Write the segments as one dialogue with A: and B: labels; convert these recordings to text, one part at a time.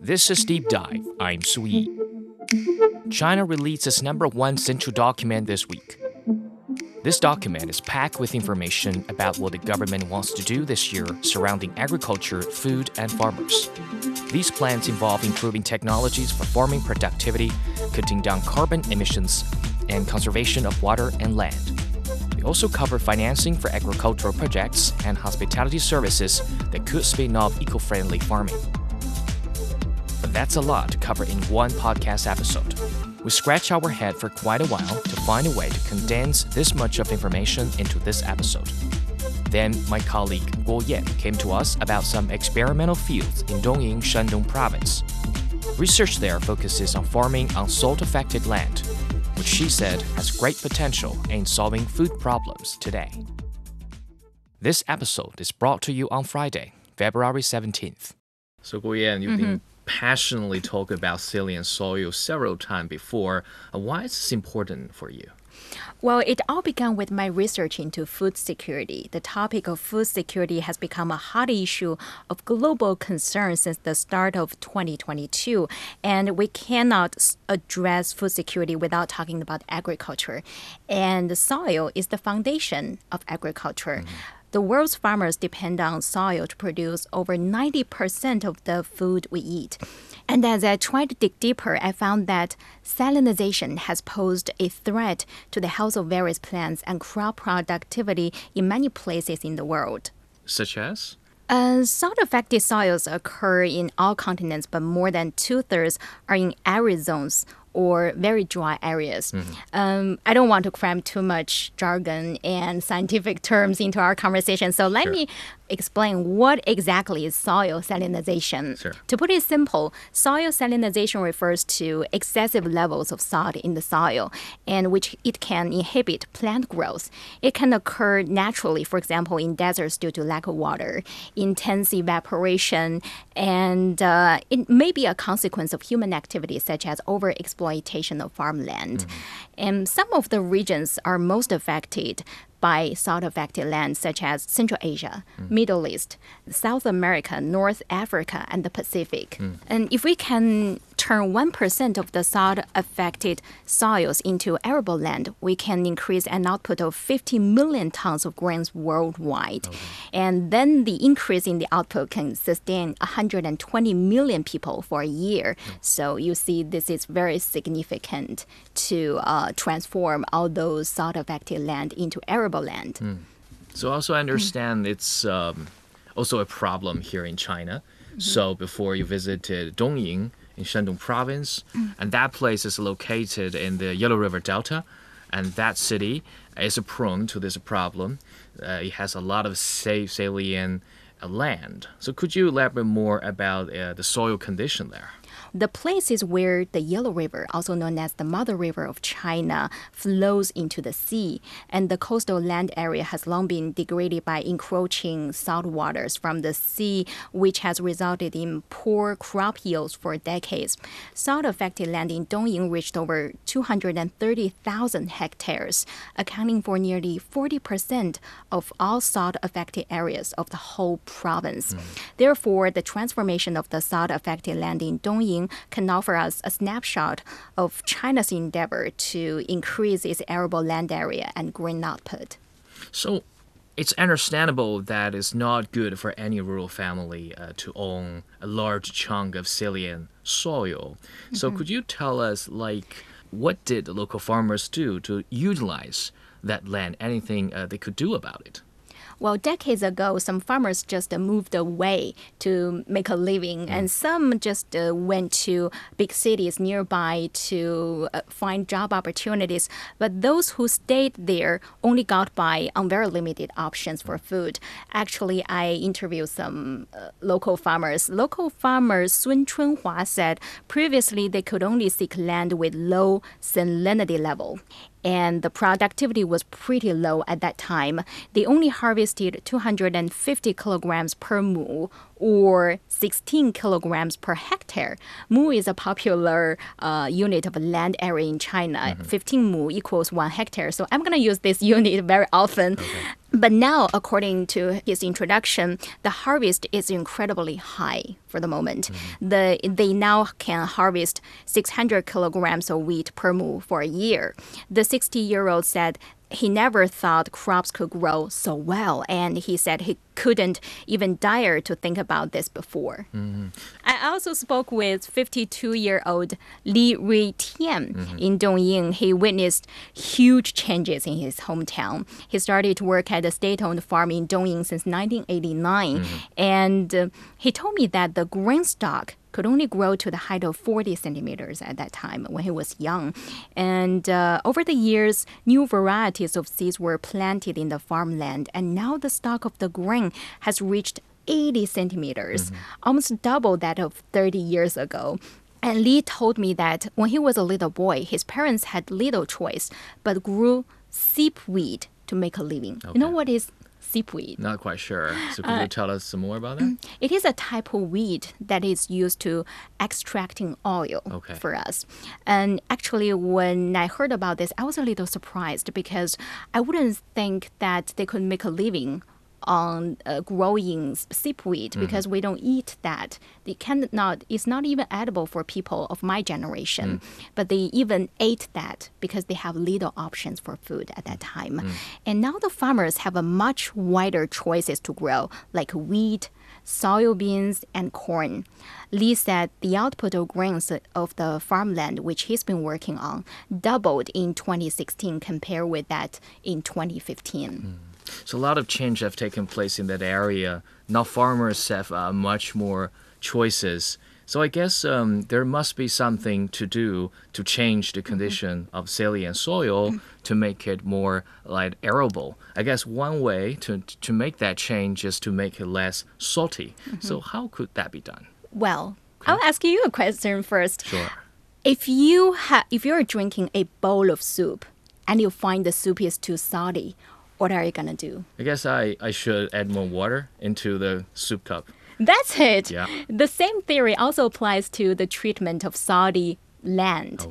A: This is Deep Dive. I'm Sui. China released its number one central document this week. This document is packed with information about what the government wants to do this year surrounding agriculture, food, and farmers. These plans involve improving technologies for farming productivity, cutting down carbon emissions, and conservation of water and land. They also cover financing for agricultural projects and hospitality services that could spin off eco friendly farming. But that's a lot to cover in one podcast episode. We scratch our head for quite a while to find a way to condense this much of information into this episode. Then my colleague Guo Yan came to us about some experimental fields in Dongying, Shandong province. Research there focuses on farming on salt-affected land, which she said has great potential in solving food problems today. This episode is brought to you on Friday, February 17th. So Guo Yan, you've been passionately talking about saline soil several times before. Uh, Why is this important for you?
B: Well, it all began with my research into food security. The topic of food security has become a hot issue of global concern since the start of 2022. And we cannot address food security without talking about agriculture. And the soil is the foundation of agriculture. Mm-hmm. The world's farmers depend on soil to produce over 90% of the food we eat. And as I tried to dig deeper, I found that salinization has posed a threat to the health of various plants and crop productivity in many places in the world.
A: Such as?
B: Uh, salt affected soils occur in all continents, but more than two thirds are in arid zones or very dry areas. Um, I don't want to cram too much jargon and scientific terms into our conversation, so let
A: Sure.
B: me explain what exactly is soil salinization.
A: Sure.
B: To put it simple, soil salinization refers to excessive levels of salt in the soil, and which it can inhibit plant growth. It can occur naturally, for example, in deserts due to lack of water, intense evaporation, and uh, it may be a consequence of human activities such as overexploitation of farmland. Mm-hmm. And some of the regions are most affected by salt affected lands such as Central Asia, Middle East, South America, North Africa, and the Pacific. And if we can turn 1% of the salt affected soils into arable land, we can increase an output of 50 million tons of grains worldwide. And then the increase in the output can sustain 120 million people for a year. So you see, this is very significant to uh, transform all those salt affected land into arable land.
A: So also I understand it's um, also a problem here in China. So before you visited Dongying in Shandong province, and that place is located in the Yellow River Delta, and that city is prone to this problem. Uh, it has a lot of sa- salient land. So could you elaborate more about uh, the soil condition there?
B: The place is where the Yellow River, also known as the Mother River of China, flows into the sea, and the coastal land area has long been degraded by encroaching salt waters from the sea, which has resulted in poor crop yields for decades. Salt affected land in Dongying reached over 230,000 hectares, accounting for nearly 40% of all salt affected areas of the whole province. Therefore, the transformation of the south affected land in Dongying can offer us a snapshot of China's endeavor to increase its arable land area and grain output.
A: So it's understandable that it's not good for any rural family uh, to own a large chunk of saline soil. So could you tell us like what did the local farmers do to utilize that land? Anything uh, they could do about it?
B: Well, decades ago, some farmers just uh, moved away to make a living, and some just uh, went to big cities nearby to uh, find job opportunities. But those who stayed there only got by on very limited options for food. Actually, I interviewed some uh, local farmers. Local farmers Sun Chunhua said previously they could only seek land with low salinity level and the productivity was pretty low at that time. They only harvest harvested 250 kilograms per mu or 16 kilograms per hectare. Mu is a popular uh, unit of land area in China.
A: Mm-hmm.
B: 15 mu equals one hectare. So I'm going to use this unit very often. But now, according to his introduction, the harvest is incredibly high for the moment. The, they now can harvest 600 kilograms of wheat per mu for a year. The 60 year old said he never thought crops could grow so well, and he said he couldn't even dare to think about this before. Mm-hmm. I also spoke with 52 year old Li Rui Tian mm-hmm. in Dongying. He witnessed huge changes in his hometown. He started to work at a state owned farm in Dongying since 1989, mm-hmm. and uh, he told me that the grain stock could only grow to the height of 40 centimeters at that time when he was young. And uh, over the years, new varieties of seeds were planted in the farmland, and now the stock of the grain has reached 80 centimeters, almost double that of 30 years ago. And Li told me that when he was a little boy, his parents had little choice but grew seepweed to make a living. You know what is seepweed?
A: Not quite sure. So
B: Uh,
A: could you tell us some more about that?
B: It is a type of weed that is used to extracting oil
A: Okay.
B: for us. And actually, when I heard about this, I was a little surprised because I wouldn't think that they could make a living on uh, growing seepweed mm-hmm. because we don't eat that. They cannot. It's not even edible for people of my generation. Mm. But they even ate that because they have little options for food at that mm. time. Mm. And now the farmers have a much wider choices to grow, like wheat, soybeans, and corn. Li said the output of grains of the farmland, which he's been working on, doubled in 2016 compared with that in 2015.
A: So a lot of change have taken place in that area. Now farmers have uh, much more choices. So I guess um, there must be something to do to change the condition of salient soil to make it more like arable. I guess one way to to make that change is to make it less salty. So how could that be done?
B: Well, I'll ask you a question first.
A: Sure.
B: If you ha- if you're drinking a bowl of soup and you find the soup is too salty, what are you gonna do?
A: I guess I, I should add more water into the soup cup.
B: That's it.
A: Yeah.
B: The same theory also applies to the treatment of salty land.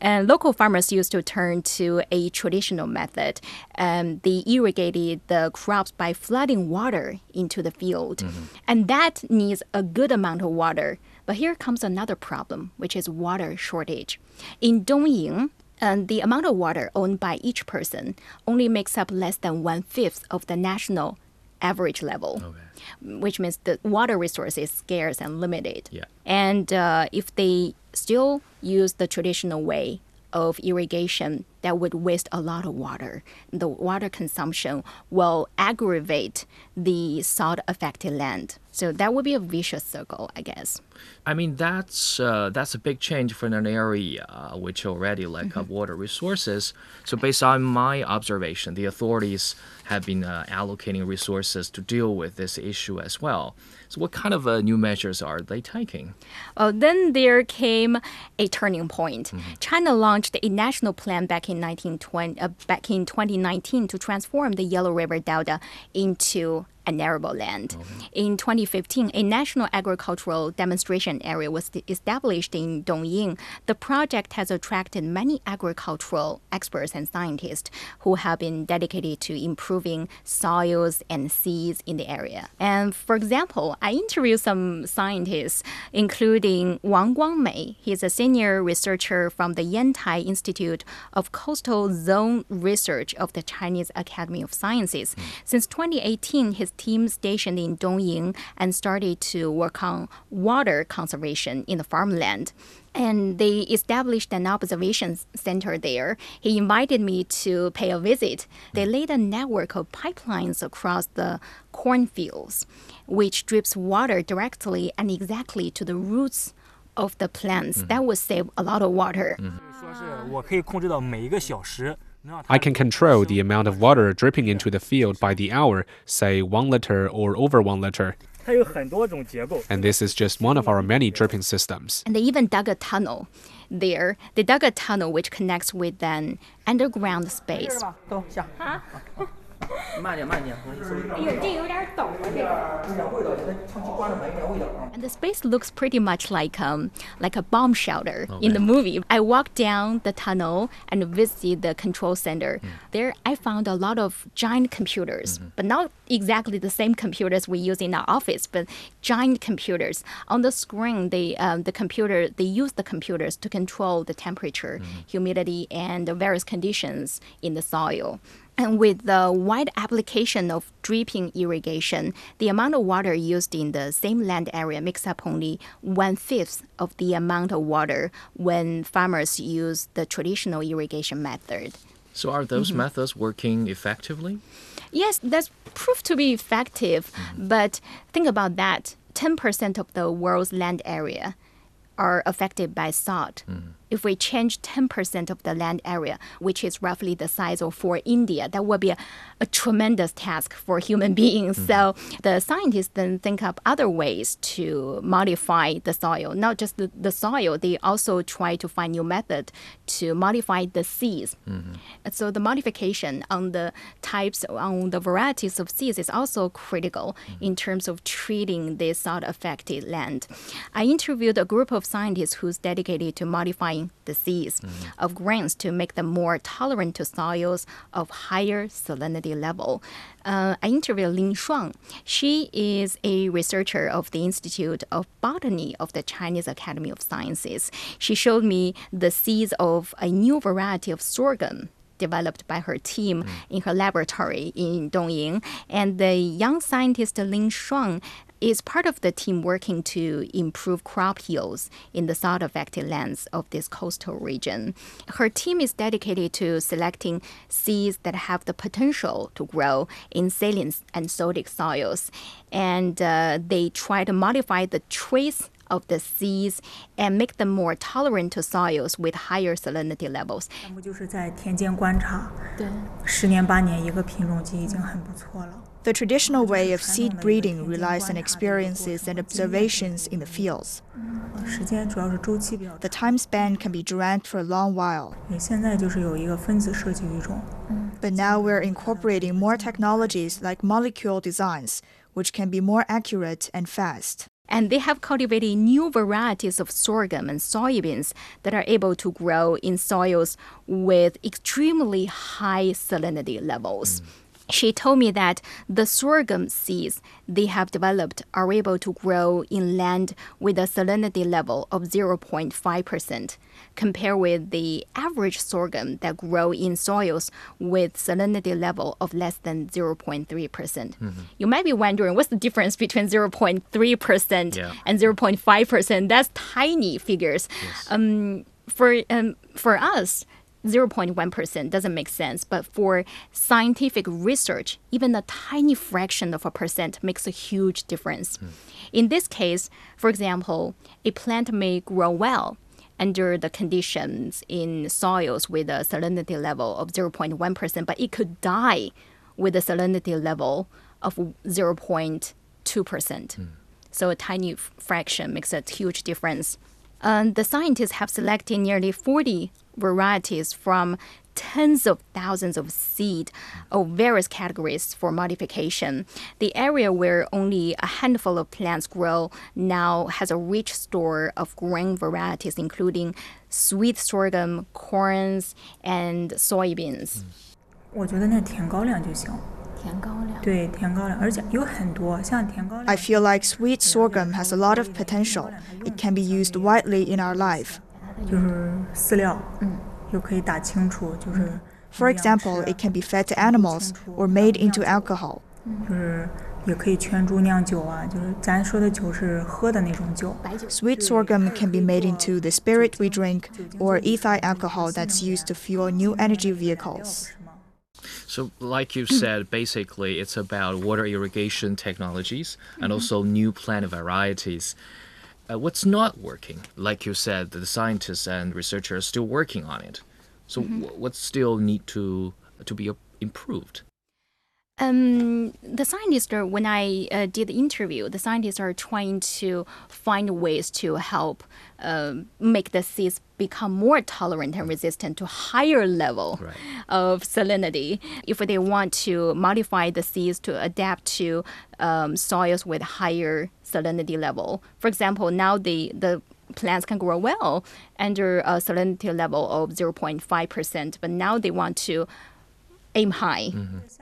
B: And local farmers used to turn to a traditional method. Um, they irrigated the crops by flooding water into the field. And that needs a good amount of water. But here comes another problem, which is water shortage. In Dongying, and the amount of water owned by each person only makes up less than one fifth of the national average level which means the water resource is scarce and limited.
A: Yeah.
B: And uh, if they still use the traditional way of irrigation, that would waste a lot of water. The water consumption will aggravate the salt affected land. So that would be a vicious circle, I guess.
A: I mean that's uh, that's a big change for an area uh, which already lack of water resources. So based on my observation, the authorities have been uh, allocating resources to deal with this issue as well. So what kind of uh, new measures are they taking?
B: Well, then there came a turning point. China launched a national plan back in 1920, uh, back in 2019 to transform the Yellow River Delta into an arable land. Oh, in 2015, a national agricultural demonstration area was established in Dongying. The project has attracted many agricultural experts and scientists who have been dedicated to improving soils and seeds in the area. And for example, I interviewed some scientists, including Wang Guangmei. He's a senior researcher from the Yantai Institute of Coastal Zone Research of the Chinese Academy of Sciences. Hmm. Since 2018, his team stationed in Dongying and started to work on water conservation in the farmland. And they established an observation center there. He invited me to pay a visit. They laid a network of pipelines across the cornfields, which drips water directly and exactly to the roots of the plants. Mm-hmm. That would save a lot of water. Mm-hmm.
C: 说是
D: I can control the amount of water dripping into the field by the hour, say one liter or over one liter. And this is just one of our many dripping systems.
B: And they even dug a tunnel there. They dug a tunnel which connects with an underground space. And the space looks pretty much like um, like a bomb shelter okay. in the movie. I walked down the tunnel and visited the control center. Mm. There, I found a lot of giant computers, mm-hmm. but not exactly the same computers we use in our office, but giant computers. On the screen, they um, the computer they use the computers to control the temperature, mm-hmm. humidity, and various conditions in the soil. And with the wide application of dripping irrigation, the amount of water used in the same land area makes up only one fifth of the amount of water when farmers use the traditional irrigation method.
A: So are those mm-hmm. methods working effectively?
B: Yes, that's proved to be effective, mm-hmm. but think about that 10% of the world's land area are affected by salt. Mm. If we change 10% of the land area, which is roughly the size of for India, that would be a, a tremendous task for human beings. Mm-hmm. So the scientists then think up other ways to modify the soil, not just the, the soil, they also try to find new method to modify the seeds. Mm-hmm. So the modification on the types, on the varieties of seeds is also critical mm-hmm. in terms of treating this salt affected land. I interviewed a group of scientists who's dedicated to modifying the seeds of grains to make them more tolerant to soils of higher salinity level. Uh, I interviewed Lin Shuang. She is a researcher of the Institute of Botany of the Chinese Academy of Sciences. She showed me the seeds of a new variety of sorghum developed by her team in her laboratory in Dongying. And the young scientist Lin Shuang is part of the team working to improve crop yields in the salt affected lands of this coastal region. Her team is dedicated to selecting seeds that have the potential to grow in saline and sodic soils. And uh, they try to modify the trace of the seeds and make them more tolerant to soils with higher salinity levels.
E: 要么就是在田间观察，十年八年一个品种就已经很不错了。
F: the traditional way of seed breeding relies on experiences and observations in the fields. The time span can be dragged for a long while. But now we're incorporating more technologies like molecule designs, which can be more accurate and fast
B: and they have cultivated new varieties of sorghum and soybeans that are able to grow in soils with extremely high salinity levels. Mm. She told me that the sorghum seeds they have developed are able to grow in land with a salinity level of 0.5%, compared with the average sorghum that grow in soils with salinity level of less than 0.3%. percent You might be wondering what's the difference between 0.3%
A: Yeah.
B: and 0.5%? That's tiny figures. Um, for um, for us, 0.1% doesn't make sense, but for scientific research, even a tiny fraction of a percent makes a huge difference. Hmm. In this case, for example, a plant may grow well under the conditions in soils with a salinity level of 0.1%, but it could die with a salinity level of 0.2%. Hmm. So a tiny f- fraction makes a huge difference. Um, the scientists have selected nearly 40 varieties from tens of thousands of seed of various categories for modification. The area where only a handful of plants grow now has a rich store of grain varieties, including sweet sorghum, corns, and soybeans.
E: 我觉得那甜高粱就行。
F: I feel like sweet sorghum has a lot of potential. It can be used widely in our life. For example, it can be fed to animals or made into alcohol. Sweet sorghum can be made into the spirit we drink or ethyl alcohol that's used to fuel new energy vehicles.
A: So, like you said, basically it's about water irrigation technologies and also new plant varieties. Uh, what's not working? Like you said, the scientists and researchers are still working on it. So, wh- what still need to to be improved?
B: Um, the scientists are, when I uh, did the interview, the scientists are trying to find ways to help uh, make the seeds become more tolerant and resistant to higher level
A: Right.
B: of salinity. If they want to modify the seeds to adapt to um, soils with higher salinity level, for example, now the the plants can grow well under a salinity level of 0.5%, but now they want to aim high.
E: 像这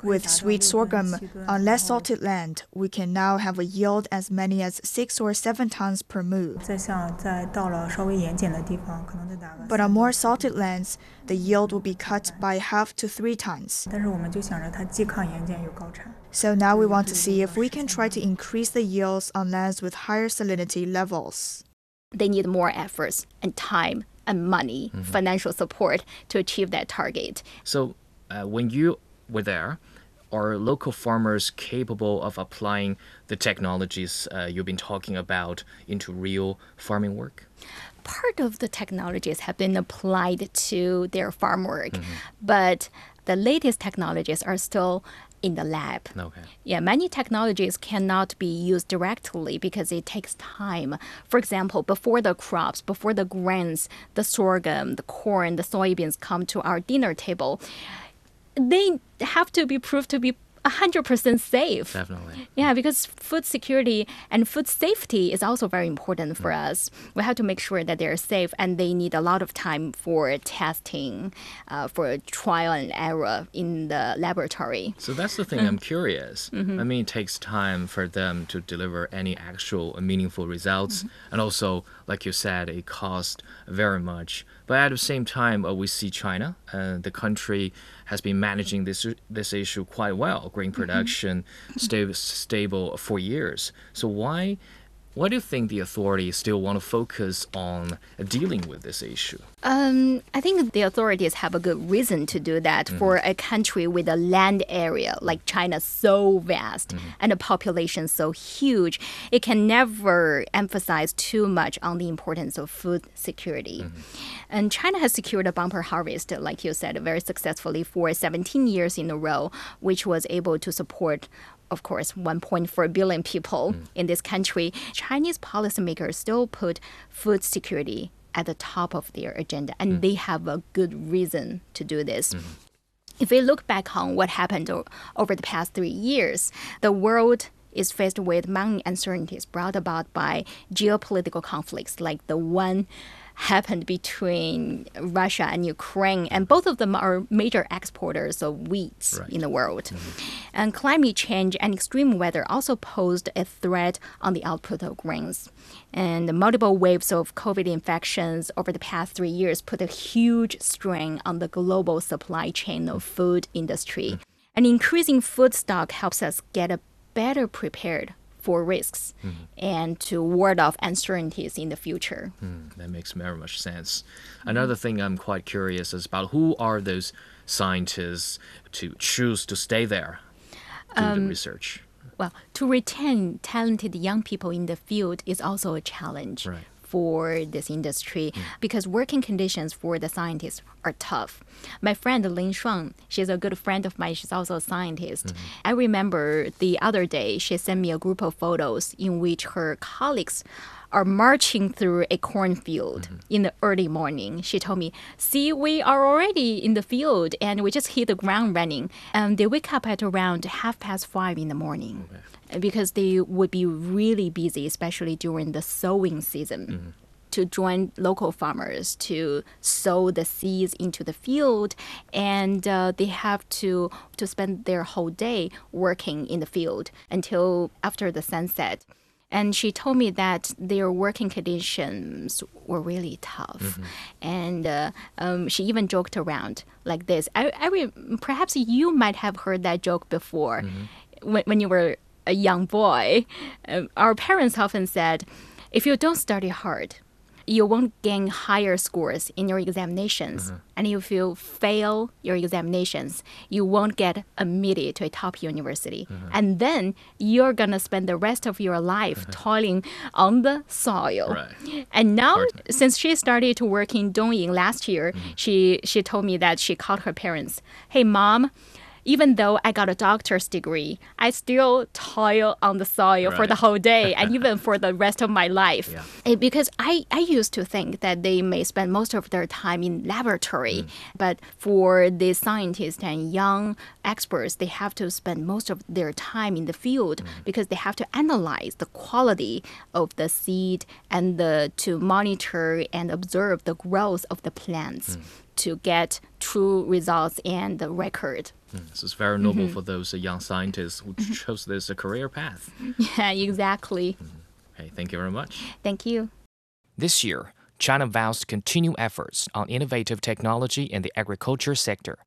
F: with sweet sorghum on less salted land, we can now have a yield as many as six or seven tons per
E: mu.
F: But on more salted lands, the yield will be cut by half to three tons. So now we want to see if we can try to increase the yields on lands with higher salinity levels.
B: They need more efforts and time and money, financial support to achieve that target.
A: So, uh, when you were there, are local farmers capable of applying the technologies uh, you've been talking about into real farming work?
B: part of the technologies have been applied to their farm work, but the latest technologies are still in the lab.
A: Okay.
B: Yeah, many technologies cannot be used directly because it takes time. For example, before the crops, before the grains, the sorghum, the corn, the soybeans come to our dinner table, they have to be proved to be 100% safe.
A: Definitely.
B: Yeah, because food security and food safety is also very important for mm. us. We have to make sure that they're safe, and they need a lot of time for testing, uh, for trial and error in the laboratory.
A: So that's the thing. Mm. I'm curious. Mm-hmm. I mean, it takes time for them to deliver any actual meaningful results, mm-hmm. and also, like you said, it costs very much. But at the same time, uh, we see China, uh, the country has been managing this this issue quite well. Grain production sta- stable for years. So why? Why do you think the authorities still want to focus on dealing with this issue?
B: Um, I think the authorities have a good reason to do that mm-hmm. for a country with a land area like China so vast mm-hmm. and a population so huge. It can never emphasize too much on the importance of food security. Mm-hmm. And China has secured a bumper harvest, like you said, very successfully for 17 years in a row, which was able to support of course, 1.4 billion people hmm. in this country, Chinese policymakers still put food security at the top of their agenda, and hmm. they have a good reason to do this. Hmm. If we look back on what happened o- over the past three years, the world is faced with many uncertainties brought about by geopolitical conflicts like the one happened between Russia and Ukraine, and both of them are major exporters of wheat
A: Right.
B: in the world. Mm-hmm. And climate change and extreme weather also posed a threat on the output of grains. And the multiple waves of COVID infections over the past three years put a huge strain on the global supply chain of food industry. Mm-hmm. And increasing food stock helps us get a better prepared for risks and to ward off uncertainties in the future.
A: Hmm, that makes very much sense. Another thing I'm quite curious is about who are those scientists to choose to stay there, do the um, research.
B: Well, to retain talented young people in the field is also a challenge
A: Right.
B: For this industry mm. because working conditions for the scientists are tough. My friend Lin Shuang, she's a good friend of mine. She's also a scientist. Mm-hmm. I remember the other day she sent me a group of photos in which her colleagues are marching through a cornfield mm-hmm. in the early morning. She told me, See, we are already in the field and we just hit the ground running. And they wake up at around half past five in the morning because they would be really busy, especially during the sowing season. To join local farmers to sow the seeds into the field, and uh, they have to to spend their whole day working in the field until after the sunset. And she told me that their working conditions were really tough. And uh, um, she even joked around like this. I, I re- perhaps you might have heard that joke before when, when you were a young boy. Um, our parents often said, if you don't study hard, you won't gain higher scores in your examinations. Mm-hmm. And if you fail your examinations, you won't get admitted to a top university. Mm-hmm. And then you're going to spend the rest of your life mm-hmm. toiling on the soil.
A: Right.
B: And now,
A: Hard.
B: since she started to work in Dongying last year, she, she told me that she called her parents, Hey, mom, even though I got a doctor's degree, I still toil on the soil for the whole day and even for the rest of my life.
A: Yeah.
B: Eh, because I, I used to think that they may spend most of their time in laboratory, mm. but for the scientists and young experts, they have to spend most of their time in the field mm. because they have to analyze the quality of the seed and the, to monitor and observe the growth of the plants mm. to get true results and the record.
A: This is very noble
B: Mm-hmm.
A: for those uh, young scientists who chose this uh, career path.
B: Yeah, exactly.
A: Hey, thank you very much.
B: Thank you.
A: This year, China vows to continue efforts on innovative technology in the agriculture sector.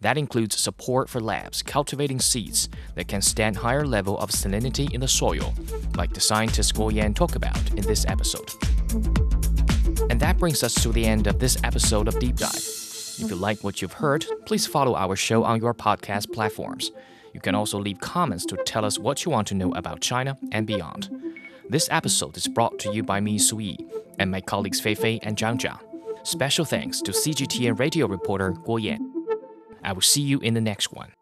A: That includes support for labs cultivating seeds that can stand higher level of salinity in the soil, like the scientist Guo Yan talked about in this episode. And that brings us to the end of this episode of Deep Dive. If you like what you've heard, please follow our show on your podcast platforms. You can also leave comments to tell us what you want to know about China and beyond. This episode is brought to you by me, Sui, and my colleagues Fei Fei and Zhang Zhang. Special thanks to CGTN radio reporter Guo Yan. I will see you in the next one.